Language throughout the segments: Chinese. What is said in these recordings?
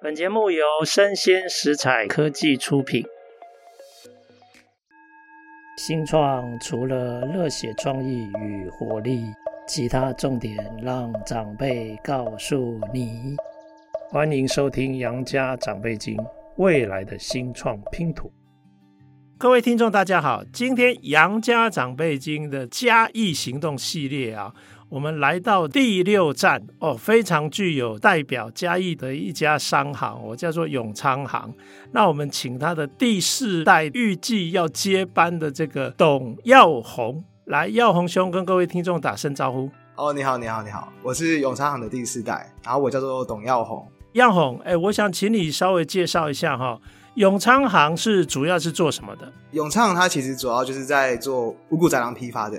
本节目由生鲜食材科技出品。新创除了热血创意与活力，其他重点让长辈告诉你。欢迎收听《杨家长辈经》，未来的新创拼图。各位听众，大家好，今天《杨家长辈经》的嘉义行动系列啊。我们来到第六站哦，非常具有代表嘉义的一家商行，我叫做永昌行。那我们请他的第四代预计要接班的这个董耀宏来，耀宏兄跟各位听众打声招呼。哦，你好，你好，你好，我是永昌行的第四代，然后我叫做董耀宏。耀宏，哎，我想请你稍微介绍一下哈，永昌行是主要是做什么的？永昌行它其实主要就是在做五谷杂粮批发的。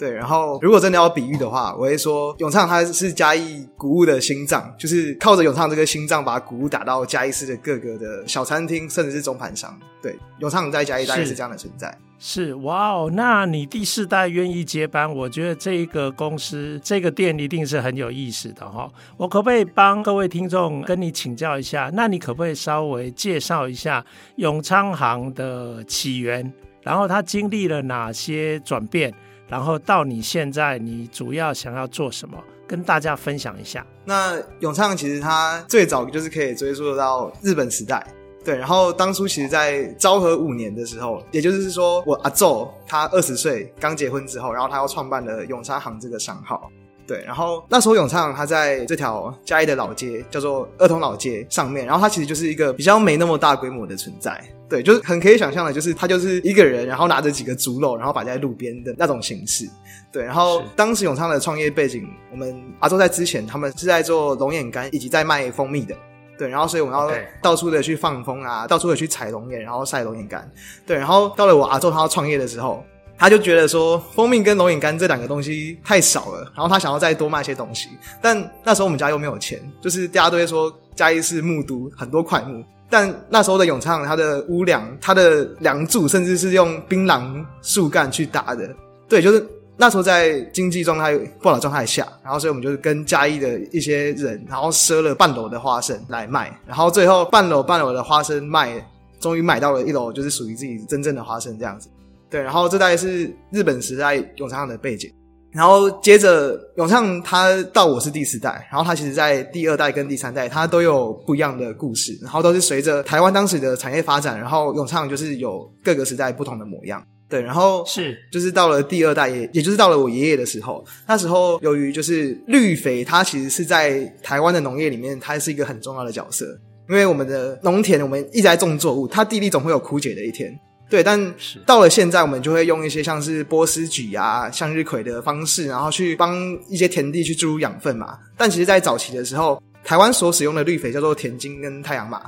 对，然后如果真的要比喻的话，我会说永昌它是嘉义谷物的心脏，就是靠着永昌这个心脏，把谷物打到嘉义市的各个的小餐厅，甚至是中盘商。对，永昌在嘉义大概是这样的存在。是，哇哦，那你第四代愿意接班，我觉得这个公司这个店一定是很有意思的哈、哦。我可不可以帮各位听众跟你请教一下？那你可不可以稍微介绍一下永昌行的起源，然后它经历了哪些转变？然后到你现在，你主要想要做什么？跟大家分享一下。那永昌其实它最早就是可以追溯到日本时代，对。然后当初其实，在昭和五年的时候，也就是说，我阿昼他二十岁刚结婚之后，然后他又创办了永昌行这个商号。对，然后那时候永昌他在这条嘉义的老街叫做二通老街上面，然后它其实就是一个比较没那么大规模的存在，对，就是很可以想象的，就是他就是一个人，然后拿着几个竹篓，然后摆在路边的那种形式，对，然后当时永昌的创业背景，我们阿周在之前他们是在做龙眼干以及在卖蜂蜜的，对，然后所以我们要到处的去放风啊，到处的去采龙眼，然后晒龙眼干，对，然后到了我阿周他要创业的时候。他就觉得说，蜂蜜跟龙眼干这两个东西太少了，然后他想要再多卖些东西。但那时候我们家又没有钱，就是大家都会说嘉义是木都，很多块木。但那时候的永昌，它的屋梁、它的梁柱，甚至是用槟榔树干去搭的。对，就是那时候在经济状态不好的状态下，然后所以我们就是跟嘉义的一些人，然后赊了半篓的花生来卖，然后最后半篓半篓的花生卖，终于买到了一篓，就是属于自己真正的花生这样子。对，然后这大概是日本时代永昌的背景，然后接着永昌他到我是第四代，然后他其实在第二代跟第三代他都有不一样的故事，然后都是随着台湾当时的产业发展，然后永昌就是有各个时代不同的模样。对，然后是就是到了第二代也也就是到了我爷爷的时候，那时候由于就是绿肥，它其实是在台湾的农业里面，它是一个很重要的角色，因为我们的农田我们一直在种作物，它地力总会有枯竭的一天。对，但到了现在，我们就会用一些像是波斯菊啊、向日葵的方式，然后去帮一些田地去注入养分嘛。但其实，在早期的时候，台湾所使用的绿肥叫做田金跟太阳马。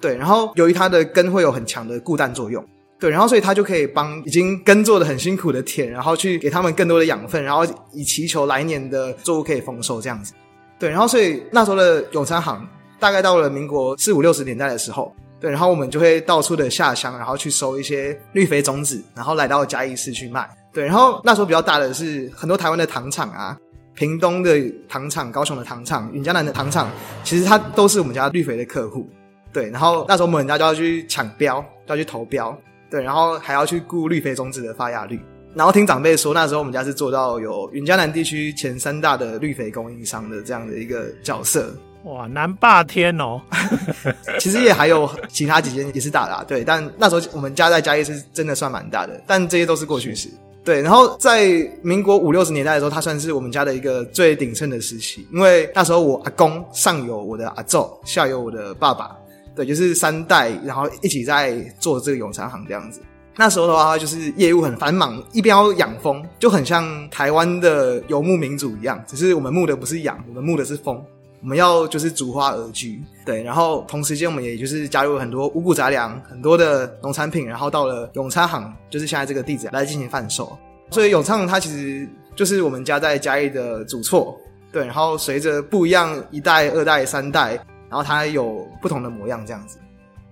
对，然后由于它的根会有很强的固氮作用，对，然后所以它就可以帮已经耕作的很辛苦的田，然后去给他们更多的养分，然后以祈求来年的作物可以丰收这样子。对，然后所以那时候的永昌行，大概到了民国四五六十年代的时候。对，然后我们就会到处的下乡，然后去收一些绿肥种子，然后来到嘉义市去卖。对，然后那时候比较大的是很多台湾的糖厂啊，屏东的糖厂、高雄的糖厂、云嘉南的糖厂，其实它都是我们家绿肥的客户。对，然后那时候我们家就要去抢标，要去投标，对，然后还要去顾绿肥种子的发芽率。然后听长辈说，那时候我们家是做到有云嘉南地区前三大的绿肥供应商的这样的一个角色。哇，南霸天哦！其实也还有其他几间也是大的，对。但那时候我们家在嘉义是真的算蛮大的，但这些都是过去式。对，然后在民国五六十年代的时候，它算是我们家的一个最鼎盛的时期，因为那时候我阿公上有我的阿祖，下有我的爸爸，对，就是三代，然后一起在做这个永昌行这样子。那时候的话，就是业务很繁忙，一边要养蜂，就很像台湾的游牧民族一样，只是我们牧的不是羊，我们牧的是蜂。我们要就是逐花而居，对，然后同时间我们也就是加入很多五谷杂粮，很多的农产品，然后到了永昌行，就是现在这个地址来进行贩售。所以永昌它其实就是我们家在嘉义的祖厝，对，然后随着不一样一代、二代、三代，然后它有不同的模样这样子。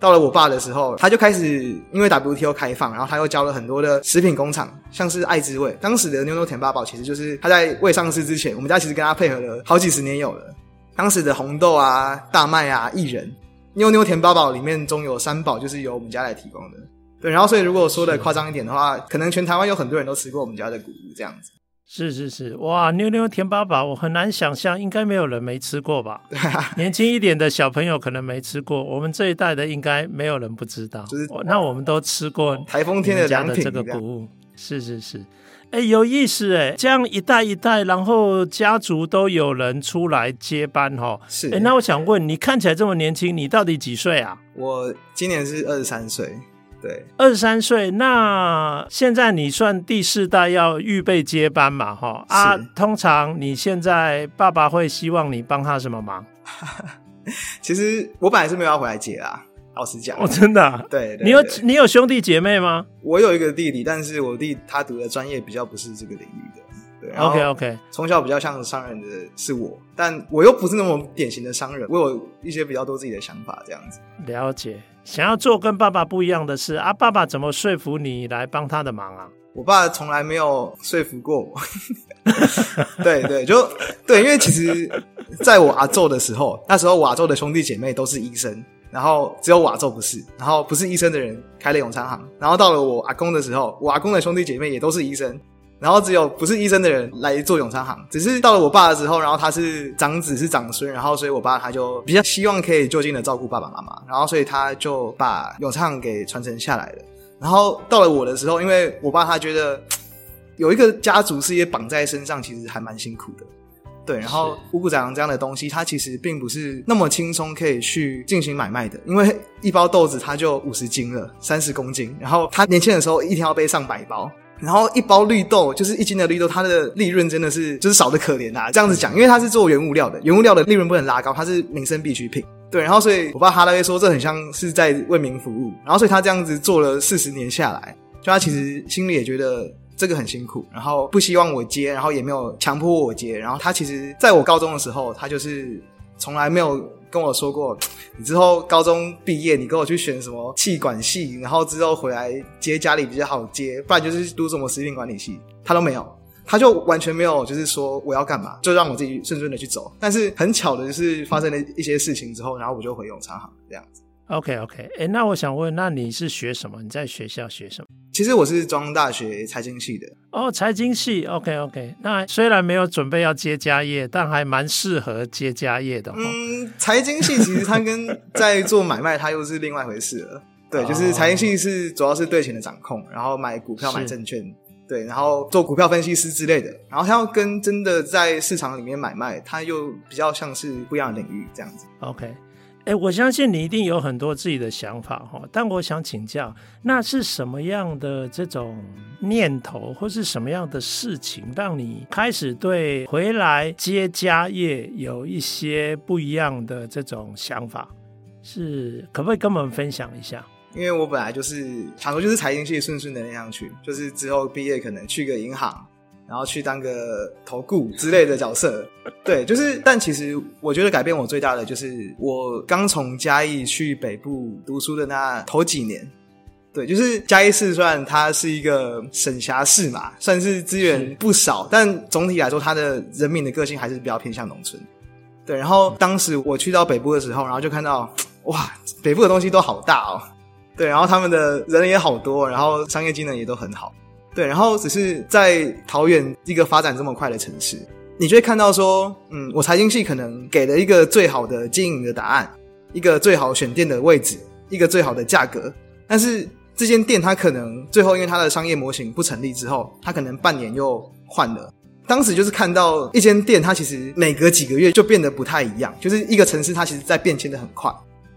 到了我爸的时候，他就开始因为 WTO 开放，然后他又交了很多的食品工厂，像是爱滋味，当时的妞妞甜八宝，其实就是他在未上市之前，我们家其实跟他配合了好几十年有了。当时的红豆啊、大麦啊、薏仁，妞妞甜八宝里面中有三宝就是由我们家来提供的。对，然后所以如果说的夸张一点的话，可能全台湾有很多人都吃过我们家的谷物这样子。是是是，哇，妞妞甜八宝，我很难想象，应该没有人没吃过吧？年轻一点的小朋友可能没吃过，我们这一代的应该没有人不知道。就是那我们都吃过台风天的这个谷物，是是是，哎，有意思哎，这样一代一代，然后家族都有人出来接班哈。是，哎，那我想问，你看起来这么年轻，你到底几岁啊？我今年是二十三岁。对，二十三岁，那现在你算第四代要预备接班嘛？哈啊，通常你现在爸爸会希望你帮他什么忙？其实我本来是没有要回来接啦，老实讲。哦，真的啊？对，对，对，你有你有兄弟姐妹吗？我有一个弟弟，但是我弟他读的专业比较不是这个领域的。对，OK OK，从小比较像商人的是我，但我又不是那么典型的商人，我有一些比较多自己的想法，这样子。了解。想要做跟爸爸不一样的事啊，爸爸怎么说服你来帮他的忙啊？我爸从来没有说服过我。对对，就对，因为其实在我阿昼的时候，那时候我阿昼的兄弟姐妹都是医生，然后只有我阿祖不是，然后不是医生的人开了永昌行，然后到了我阿公的时候，我阿公的兄弟姐妹也都是医生。然后只有不是医生的人来做永昌行，只是到了我爸的时候，然后他是长子是长孙，然后所以我爸他就比较希望可以就近的照顾爸爸妈妈，然后所以他就把永昌给传承下来了。然后到了我的时候，因为我爸他觉得有一个家族事业绑在身上，其实还蛮辛苦的。对，然后五谷杂粮这样的东西，它其实并不是那么轻松可以去进行买卖的，因为一包豆子它就五十斤了，三十公斤，然后他年轻的时候一天要背上百包。然后一包绿豆就是一斤的绿豆，它的利润真的是就是少的可怜啊！这样子讲，因为它是做原物料的，原物料的利润不能拉高，它是民生必需品。对，然后所以我爸哈拉威说，这很像是在为民服务。然后所以他这样子做了四十年下来，就他其实心里也觉得这个很辛苦，然后不希望我接，然后也没有强迫我接。然后他其实在我高中的时候，他就是从来没有。跟我说过，你之后高中毕业，你跟我去选什么气管系，然后之后回来接家里比较好接，不然就是读什么食品管理系，他都没有，他就完全没有，就是说我要干嘛，就让我自己顺顺的去走。但是很巧的就是发生了一些事情之后，然后我就回永昌行这样子。OK OK，哎，那我想问，那你是学什么？你在学校学什么？其实我是中央大学财经系的。哦，财经系，OK OK。那虽然没有准备要接家业，但还蛮适合接家业的。嗯，财经系其实它跟在做买卖，它又是另外一回事了。对，就是财经系是主要是对钱的掌控，然后买股票、买证券，是对，然后做股票分析师之类的。然后它要跟真的在市场里面买卖，它又比较像是不一样的领域这样子。OK。哎，我相信你一定有很多自己的想法哈，但我想请教，那是什么样的这种念头，或是什么样的事情，让你开始对回来接家业有一些不一样的这种想法？是可不可以跟我们分享一下？因为我本来就是想说，就是财经系顺顺的那样去，就是之后毕业可能去个银行。然后去当个投顾之类的角色，对，就是，但其实我觉得改变我最大的就是我刚从嘉义去北部读书的那头几年，对，就是嘉义市算它是一个省辖市嘛，算是资源不少，但总体来说，它的人民的个性还是比较偏向农村，对。然后当时我去到北部的时候，然后就看到哇，北部的东西都好大哦，对，然后他们的人也好多，然后商业机能也都很好。对，然后只是在桃园一个发展这么快的城市，你就会看到说，嗯，我财经系可能给了一个最好的经营的答案，一个最好选店的位置，一个最好的价格，但是这间店它可能最后因为它的商业模型不成立之后，它可能半年又换了。当时就是看到一间店，它其实每隔几个月就变得不太一样，就是一个城市它其实在变迁的很快。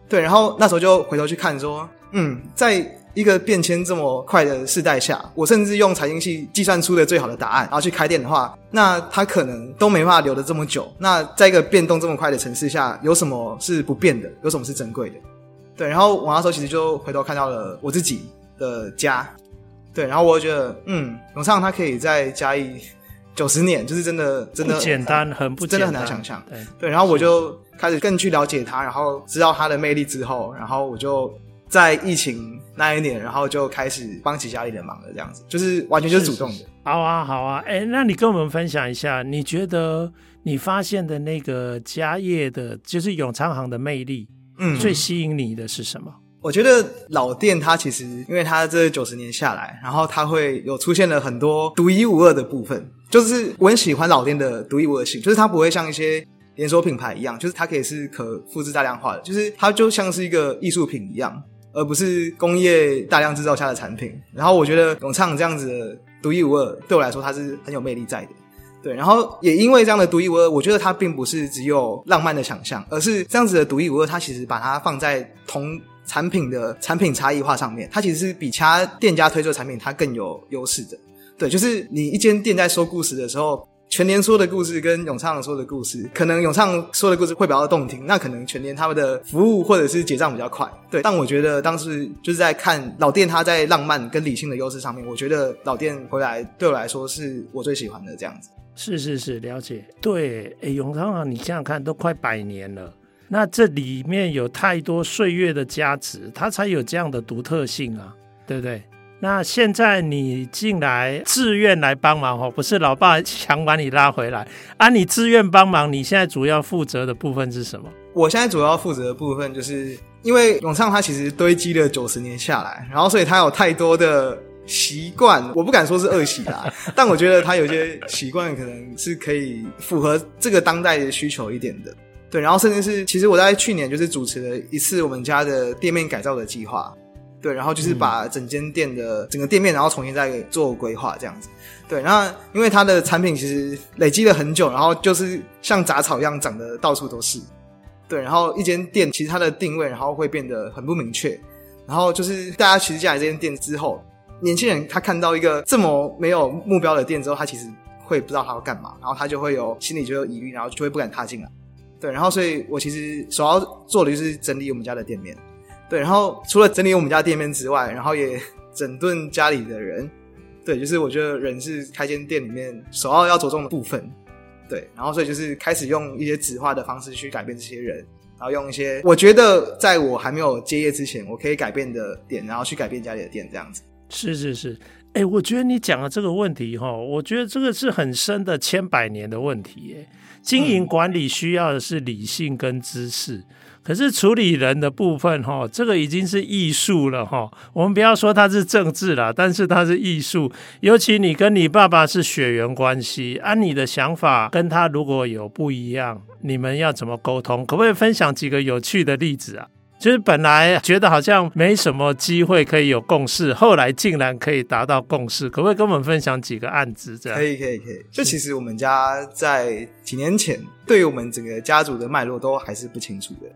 对，然后那时候就回头去看说，嗯，在。一个变迁这么快的时代下，我甚至用财经系计算出的最好的答案，然后去开店的话，那它可能都没办法留得这么久。那在一个变动这么快的城市下，有什么是不变的？有什么是珍贵的？对，然后我那时候其实就回头看到了我自己的家，对，然后我就觉得，嗯，永昌他可以在嘉义九十年，就是真的真的简单，很不简单，真的很难想象。对对，然后我就开始更去了解他，然后知道他的魅力之后，然后我就。在疫情那一年，然后就开始帮起家里的忙了，这样子就是完全就是主动的。好啊，好啊，哎，那你跟我们分享一下，你觉得你发现的那个家业的，就是永昌行的魅力，嗯，最吸引你的是什么？我觉得老店它其实，因为它这九十年下来，然后它会有出现了很多独一无二的部分。就是我很喜欢老店的独一无二性，就是它不会像一些连锁品牌一样，就是它可以是可复制大量化的，就是它就像是一个艺术品一样，而不是工业大量制造下的产品。然后我觉得永昌这样子的独一无二，对我来说它是很有魅力在的。对，然后也因为这样的独一无二，我觉得它并不是只有浪漫的想象，而是这样子的独一无二，它其实把它放在同。产品的产品差异化上面，它其实是比其他店家推出的产品它更有优势的。对，就是你一间店在说故事的时候，全年说的故事跟永昌说的故事，可能永昌说的故事会比较动听，那可能全年他们的服务或者是结账比较快。对，但我觉得当时就是在看老店，它在浪漫跟理性的优势上面，我觉得老店回来对我来说是我最喜欢的这样子。是是是，了解。对，诶，永昌啊，你想想看，都快百年了。那这里面有太多岁月的加持，它才有这样的独特性啊，对不对？那现在你进来自愿来帮忙哦，不是老爸强把你拉回来啊？你自愿帮忙，你现在主要负责的部分是什么？我现在主要负责的部分，就是因为永昌它其实堆积了九十年下来，然后所以它有太多的习惯，我不敢说是恶习啦，但我觉得它有些习惯可能是可以符合这个当代的需求一点的。对，然后甚至是，其实我在去年就是主持了一次我们家的店面改造的计划，对，然后就是把整间店的整个店面，然后重新再做规划这样子，对，然后因为它的产品其实累积了很久，然后就是像杂草一样长得到处都是，对，然后一间店其实它的定位然后会变得很不明确，然后就是大家其实进来这间店之后，年轻人他看到一个这么没有目标的店之后，他其实会不知道他要干嘛，然后他就会有心里就有疑虑，然后就会不敢踏进来。对，然后所以我其实首要做的就是整理我们家的店面，对，然后除了整理我们家店面之外，然后也整顿家里的人，对，就是我觉得人是开间店里面首要要着重的部分，对，然后所以就是开始用一些纸化的方式去改变这些人，然后用一些我觉得在我还没有接业之前我可以改变的点，然后去改变家里的店这样子。是是是，哎，我觉得你讲的这个问题哈，我觉得这个是很深的千百年的问题耶。经营管理需要的是理性跟知识，可是处理人的部分，哈，这个已经是艺术了，哈。我们不要说它是政治啦，但是它是艺术。尤其你跟你爸爸是血缘关系，按你的想法跟他如果有不一样，你们要怎么沟通？可不可以分享几个有趣的例子啊？就是本来觉得好像没什么机会可以有共识，后来竟然可以达到共识，可不可以跟我们分享几个案子？这样可以，可以，可以。就其实我们家在几年前，对于我们整个家族的脉络都还是不清楚的。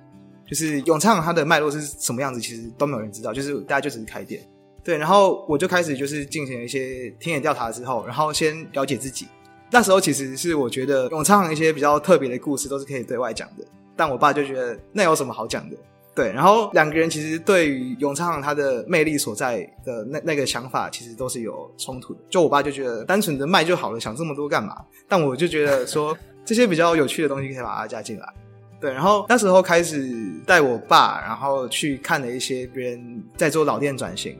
就是永昌它的脉络是什么样子，其实都没有人知道。就是大家就只是开店，对。然后我就开始就是进行一些田野调查之后，然后先了解自己。那时候其实是我觉得永昌一些比较特别的故事都是可以对外讲的，但我爸就觉得那有什么好讲的？对，然后两个人其实对于永昌它的魅力所在的那那个想法，其实都是有冲突的。就我爸就觉得单纯的卖就好了，想这么多干嘛？但我就觉得说这些比较有趣的东西可以把它加进来。对，然后那时候开始带我爸，然后去看了一些别人在做老店转型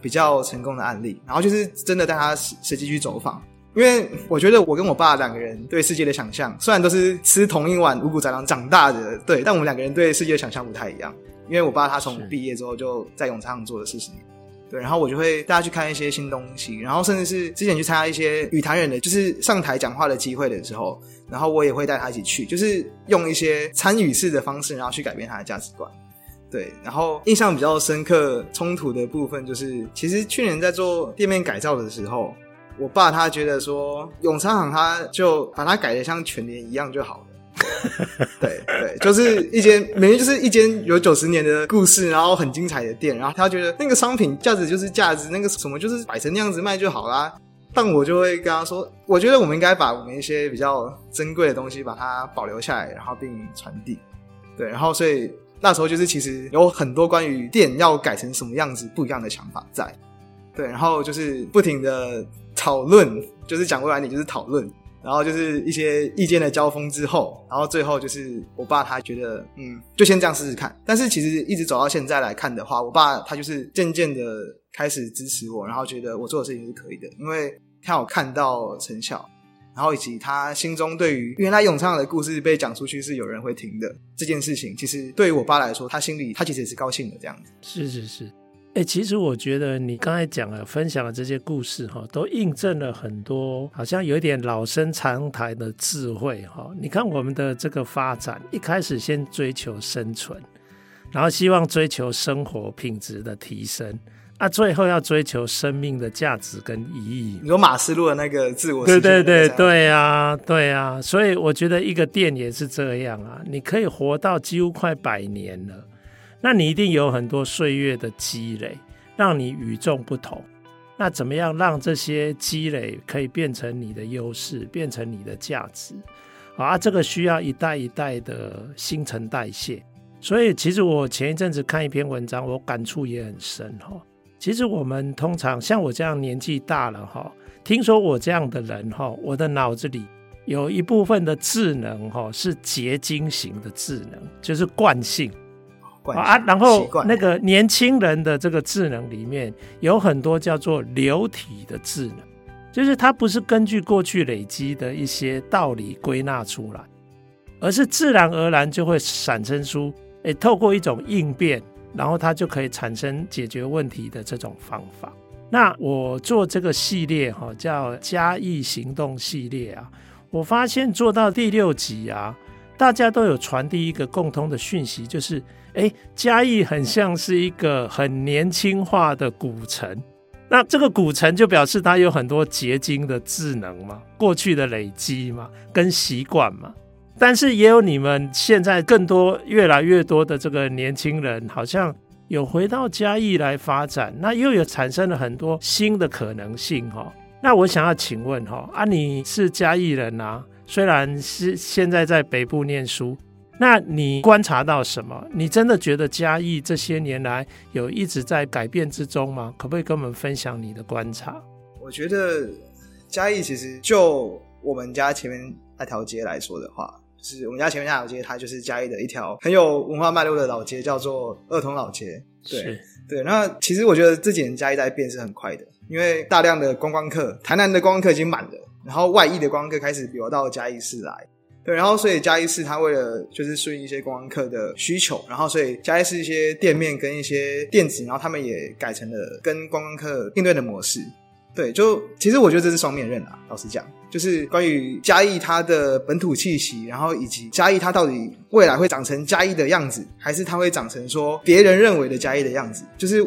比较成功的案例，然后就是真的带他实实际去走访。因为我觉得我跟我爸两个人对世界的想象，虽然都是吃同一碗五谷杂粮长大的，对，但我们两个人对世界的想象不太一样。因为我爸他从毕业之后就在永昌做了四十年，对，然后我就会带他去看一些新东西，然后甚至是之前去参加一些与谈人的，就是上台讲话的机会的时候，然后我也会带他一起去，就是用一些参与式的方式，然后去改变他的价值观。对，然后印象比较深刻冲突的部分就是，其实去年在做店面改造的时候。我爸他觉得说永昌行他就把它改得像全年一样就好了。对对，就是一间明明就是一间有九十年的故事，然后很精彩的店，然后他觉得那个商品价值就是价值，那个什么就是摆成那样子卖就好啦。但我就会跟他说，我觉得我们应该把我们一些比较珍贵的东西把它保留下来，然后并传递。对，然后所以那时候就是其实有很多关于店要改成什么样子不一样的想法在。对，然后就是不停的。讨论就是讲过来，你就是讨论，然后就是一些意见的交锋之后，然后最后就是我爸他觉得，嗯，就先这样试试看。但是其实一直走到现在来看的话，我爸他就是渐渐的开始支持我，然后觉得我做的事情是可以的，因为他有看到成效。然后以及他心中对于原来咏唱的故事被讲出去是有人会听的这件事情，其实对于我爸来说，他心里他其实也是高兴的这样子。是是是，哎，其实我觉得你刚才讲了分享的这些故事哈，都印证了很多好像有一点老生常谈的智慧哈。你看我们的这个发展，一开始先追求生存，然后希望追求生活品质的提升。那、啊、最后要追求生命的价值跟意义。你说马斯洛的那个自我，对对对对啊，对啊。所以我觉得一个店也是这样啊，你可以活到几乎快百年了，那你一定有很多岁月的积累，让你与众不同。那怎么样让这些积累可以变成你的优势，变成你的价值？啊，这个需要一代一代的新陈代谢。所以其实我前一阵子看一篇文章，我感触也很深哈。其实我们通常像我这样年纪大了哈，听说我这样的人哈，我的脑子里有一部分的智能哈是结晶型的智能，就是惯性，啊。然后那个年轻人的这个智能里面有很多叫做流体的智能，就是它不是根据过去累积的一些道理归纳出来，而是自然而然就会产生出，诶，透过一种应变。然后它就可以产生解决问题的这种方法。那我做这个系列哈，叫嘉义行动系列啊。我发现做到第六集啊，大家都有传递一个共通的讯息，就是诶，嘉义很像是一个很年轻化的古城。那这个古城就表示它有很多结晶的智能嘛，过去的累积嘛，跟习惯嘛。但是也有你们现在更多越来越多的这个年轻人，好像有回到嘉义来发展，那又有产生了很多新的可能性哈。那我想要请问哈，啊你是嘉义人啊，虽然是现在在北部念书，那你观察到什么？你真的觉得嘉义这些年来有一直在改变之中吗？可不可以跟我们分享你的观察？我觉得嘉义其实就我们家前面那条街来说的话。就是我们家前面那条街，它就是嘉义的一条很有文化脉络的老街，叫做二通老街。对对，那其实我觉得这几年嘉义在变是很快的，因为大量的观光客，台南的观光客已经满了，然后外溢的观光客开始流到嘉义市来。对，然后所以嘉义市它为了就是顺应一些观光客的需求，然后所以嘉义市一些店面跟一些店子，然后他们也改成了跟观光客应对的模式。对，就其实我觉得这是双面刃啊。老实讲，就是关于嘉义它的本土气息，然后以及嘉义它到底未来会长成嘉义的样子，还是它会长成说别人认为的嘉义的样子？就是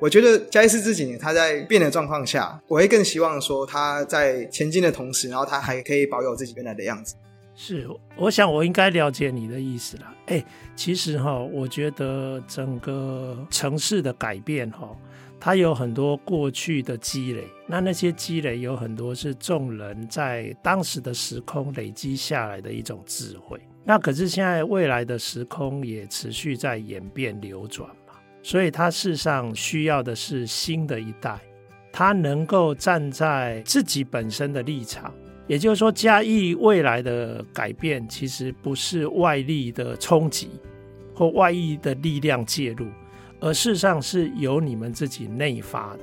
我觉得嘉义市这几年它在变的状况下，我会更希望说它在前进的同时，然后它还可以保有自己原来的样子。是，我想我应该了解你的意思了。哎，其实哈，我觉得整个城市的改变哈。它有很多过去的积累，那那些积累有很多是众人在当时的时空累积下来的一种智慧。那可是现在未来的时空也持续在演变流转嘛，所以它事实上需要的是新的一代，他能够站在自己本身的立场，也就是说，嘉义未来的改变其实不是外力的冲击或外力的力量介入。而事实上是由你们自己内发的，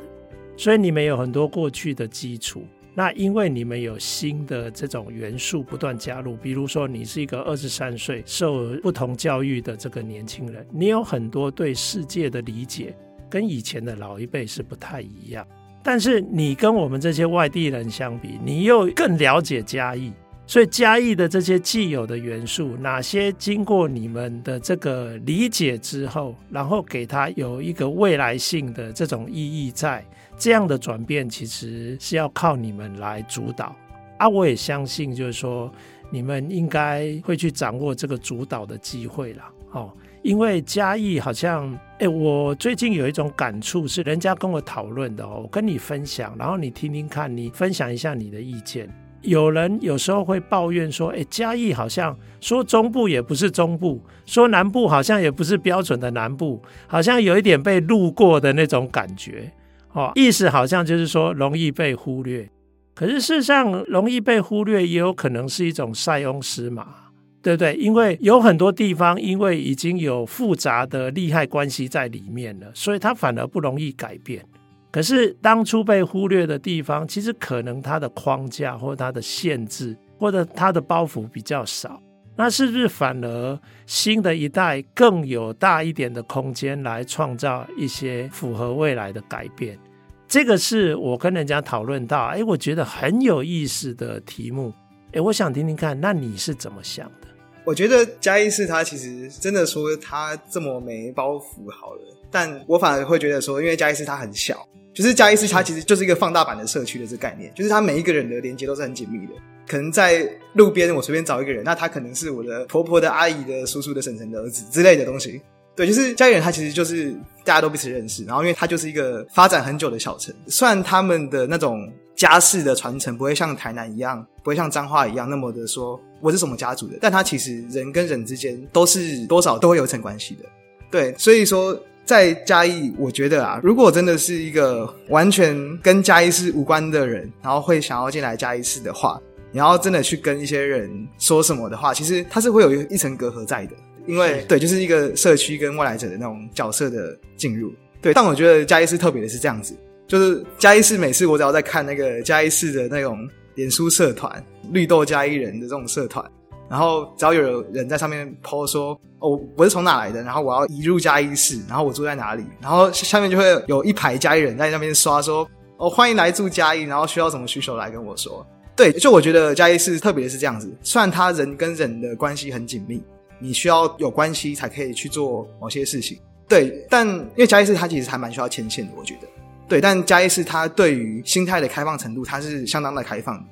所以你们有很多过去的基础。那因为你们有新的这种元素不断加入，比如说你是一个二十三岁受不同教育的这个年轻人，你有很多对世界的理解跟以前的老一辈是不太一样。但是你跟我们这些外地人相比，你又更了解嘉义。所以嘉义的这些既有的元素，哪些经过你们的这个理解之后，然后给它有一个未来性的这种意义在，这样的转变其实是要靠你们来主导啊！我也相信，就是说你们应该会去掌握这个主导的机会了哦。因为嘉义好像，诶，我最近有一种感触是，人家跟我讨论的哦，我跟你分享，然后你听听看，你分享一下你的意见。有人有时候会抱怨说：“诶，嘉义好像说中部也不是中部，说南部好像也不是标准的南部，好像有一点被路过的那种感觉。”哦，意思好像就是说容易被忽略。可是事实上，容易被忽略也有可能是一种塞翁失马，对不对？因为有很多地方因为已经有复杂的利害关系在里面了，所以它反而不容易改变。可是当初被忽略的地方，其实可能它的框架或它的限制，或者它的包袱比较少。那是不是反而新的一代更有大一点的空间来创造一些符合未来的改变？这个是我跟人家讨论到，哎，我觉得很有意思的题目。哎，我想听听看，那你是怎么想的？我觉得嘉义市它其实真的说它这么没包袱好了，但我反而会觉得说，因为嘉义市它很小，就是嘉义市它其实就是一个放大版的社区的这个概念，就是它每一个人的连接都是很紧密的。可能在路边，我随便找一个人，那他可能是我的婆婆的阿姨的叔叔的婶婶的儿子之类的东西。对，就是嘉义人，他其实就是大家都彼此认识。然后，因为他就是一个发展很久的小城，虽然他们的那种家世的传承不会像台南一样，不会像彰化一样那么的说我是什么家族的，但他其实人跟人之间都是多少都会有一层关系的。对，所以说在嘉义，我觉得啊，如果真的是一个完全跟嘉义市无关的人，然后会想要进来嘉义市的话。你要真的去跟一些人说什么的话，其实他是会有一一层隔阂在的，因为对，就是一个社区跟外来者的那种角色的进入。对，但我觉得嘉义市特别的是这样子，就是嘉义市每次我只要在看那个嘉义市的那种脸书社团，绿豆嘉义人的这种社团，然后只要有人在上面 po 说哦，我是从哪来的，然后我要移入嘉义市，然后我住在哪里，然后下面就会有一排嘉义人在那边刷说哦，欢迎来住嘉义，然后需要什么需求来跟我说。对，就我觉得嘉义市特别是这样子，虽然他人跟人的关系很紧密，你需要有关系才可以去做某些事情。对，但因为嘉义市它其实还蛮需要牵线的，我觉得。对，但嘉义市它对于心态的开放程度，它是相当的开放。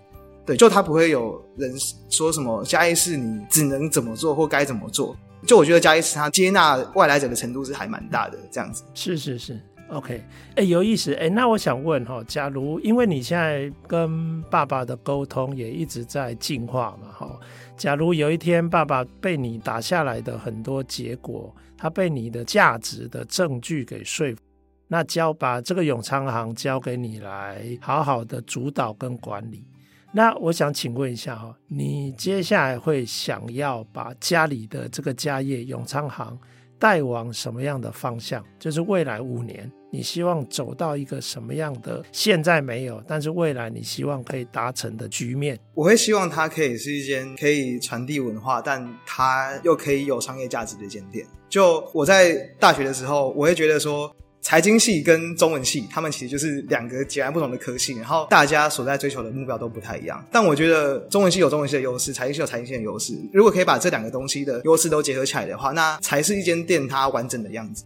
对，就它不会有人说什么嘉义市你只能怎么做或该怎么做。就我觉得嘉义市它接纳外来者的程度是还蛮大的，这样子。是是是。OK，哎，有意思，哎，那我想问哈，假如因为你现在跟爸爸的沟通也一直在进化嘛，哈，假如有一天爸爸被你打下来的很多结果，他被你的价值的证据给说服，那交把这个永昌行交给你来好好的主导跟管理，那我想请问一下哈，你接下来会想要把家里的这个家业永昌行带往什么样的方向？就是未来五年。你希望走到一个什么样的？现在没有，但是未来你希望可以达成的局面？我会希望它可以是一间可以传递文化，但它又可以有商业价值的一间店。就我在大学的时候，我会觉得说，财经系跟中文系，他们其实就是两个截然不同的科系，然后大家所在追求的目标都不太一样。但我觉得中文系有中文系的优势，财经系有财经系的优势。如果可以把这两个东西的优势都结合起来的话，那才是一间店它完整的样子。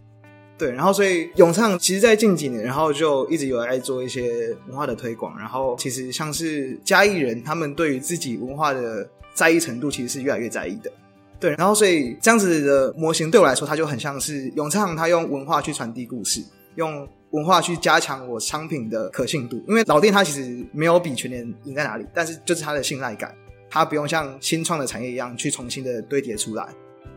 对，然后所以永昌其实，在近几年，然后就一直有在做一些文化的推广。然后其实像是嘉义人，他们对于自己文化的在意程度，其实是越来越在意的。对，然后所以这样子的模型对我来说，它就很像是永昌，他用文化去传递故事，用文化去加强我商品的可信度。因为老店它其实没有比全年赢在哪里，但是就是它的信赖感，它不用像新创的产业一样去重新的堆叠出来。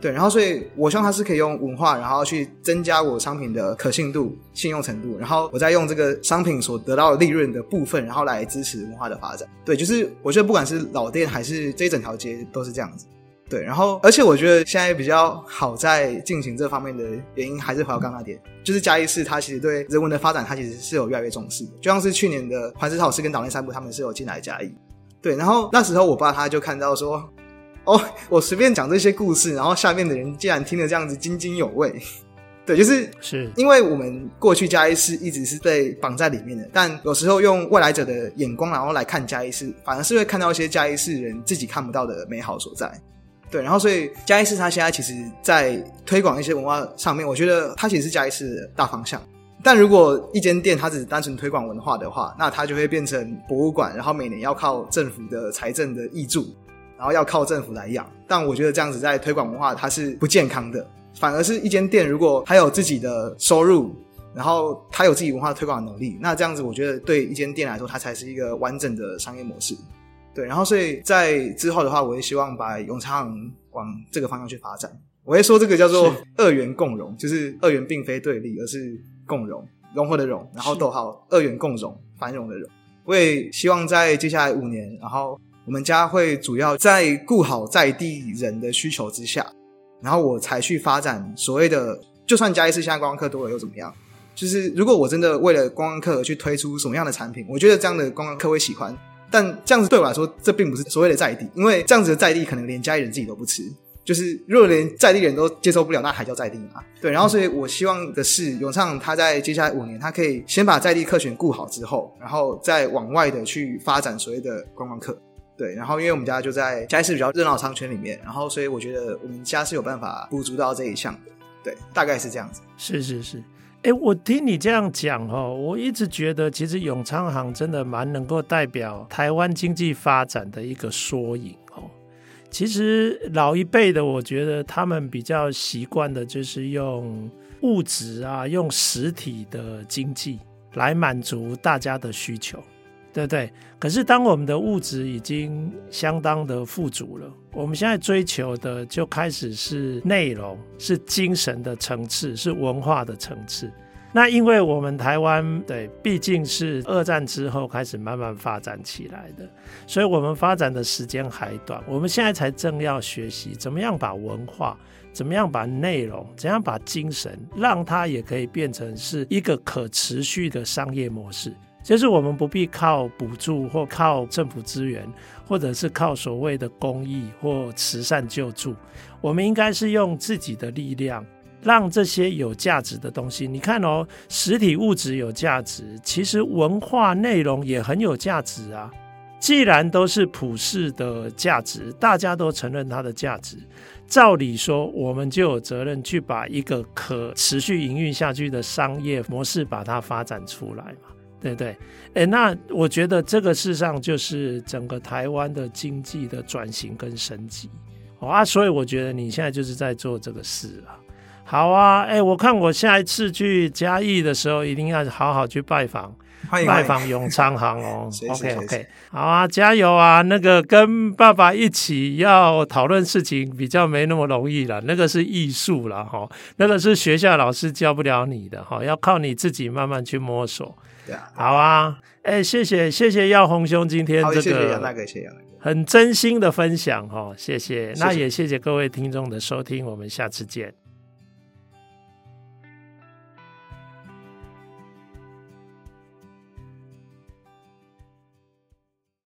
对，然后所以我希望它是可以用文化，然后去增加我商品的可信度、信用程度，然后我再用这个商品所得到利润的部分，然后来支持文化的发展。对，就是我觉得不管是老店还是这一整条街都是这样子。对，然后而且我觉得现在比较好在进行这方面的原因，还是回到刚刚那点，就是嘉义市它其实对人文的发展，它其实是有越来越重视的。就像是去年的环石草市跟岛内三部，他们是有进来嘉义。对，然后那时候我爸他就看到说。哦，我随便讲这些故事，然后下面的人竟然听得这样子津津有味。对，就是是因为我们过去嘉义市一直是被绑在里面的，但有时候用外来者的眼光，然后来看嘉义市，反而是会看到一些嘉义市人自己看不到的美好所在。对，然后所以嘉义市它现在其实，在推广一些文化上面，我觉得它其实是嘉义市的大方向。但如果一间店它只是单纯推广文化的话，那它就会变成博物馆，然后每年要靠政府的财政的挹注。然后要靠政府来养，但我觉得这样子在推广文化它是不健康的，反而是一间店如果它有自己的收入，然后它有自己文化推广能力，那这样子我觉得对一间店来说，它才是一个完整的商业模式。对，然后所以在之后的话，我也希望把永昌往这个方向去发展。我会说这个叫做二元共融，就是二元并非对立，而是共融，融合的融，然后逗号二元共融，繁荣的融。我也希望在接下来五年，然后。我们家会主要在顾好在地人的需求之下，然后我才去发展所谓的，就算加一次现在观光客多了又怎么样？就是如果我真的为了观光客去推出什么样的产品，我觉得这样的观光客会喜欢。但这样子对我来说，这并不是所谓的在地，因为这样子的在地可能连家里人自己都不吃。就是如果连在地人都接受不了，那还叫在地吗？对。然后，所以我希望的是，永昌他在接下来五年，他可以先把在地客群顾好之后，然后再往外的去发展所谓的观光客。对。然后，因为我们家就在嘉义市比较热闹商圈里面，然后所以我觉得我们家是有办法补足到这一项的。对，大概是这样子。是是是。哎，我听你这样讲哦，我一直觉得其实永昌行真的蛮能够代表台湾经济发展的一个缩影哦。其实老一辈的，我觉得他们比较习惯的就是用物质啊，用实体的经济来满足大家的需求，对不对？可是当我们的物质已经相当的富足了，我们现在追求的就开始是内容，是精神的层次，是文化的层次。那因为我们台湾对，毕竟是二战之后开始慢慢发展起来的，所以我们发展的时间还短。我们现在才正要学习怎么样把文化、怎么样把内容、怎样把精神，让它也可以变成是一个可持续的商业模式。就是我们不必靠补助或靠政府资源，或者是靠所谓的公益或慈善救助，我们应该是用自己的力量。让这些有价值的东西，你看哦，实体物质有价值，其实文化内容也很有价值啊。既然都是普世的价值，大家都承认它的价值，照理说，我们就有责任去把一个可持续营运下去的商业模式把它发展出来嘛，对不对？诶，那我觉得这个事实上就是整个台湾的经济的转型跟升级，好啊，所以我觉得你现在就是在做这个事啊。好啊，哎、欸，我看我下一次去嘉义的时候，一定要好好去拜访，拜访永昌行哦。OK OK，好啊，加油啊！那个跟爸爸一起要讨论事情比较没那么容易了，那个是艺术了哈，那个是学校老师教不了你的哈，要靠你自己慢慢去摸索。对啊，好啊，哎、欸，谢谢谢谢耀红兄今天这个，谢谢那个，谢谢很真心的分享哈，谢谢，谢谢，那也谢谢各位听众的收听，我们下次见。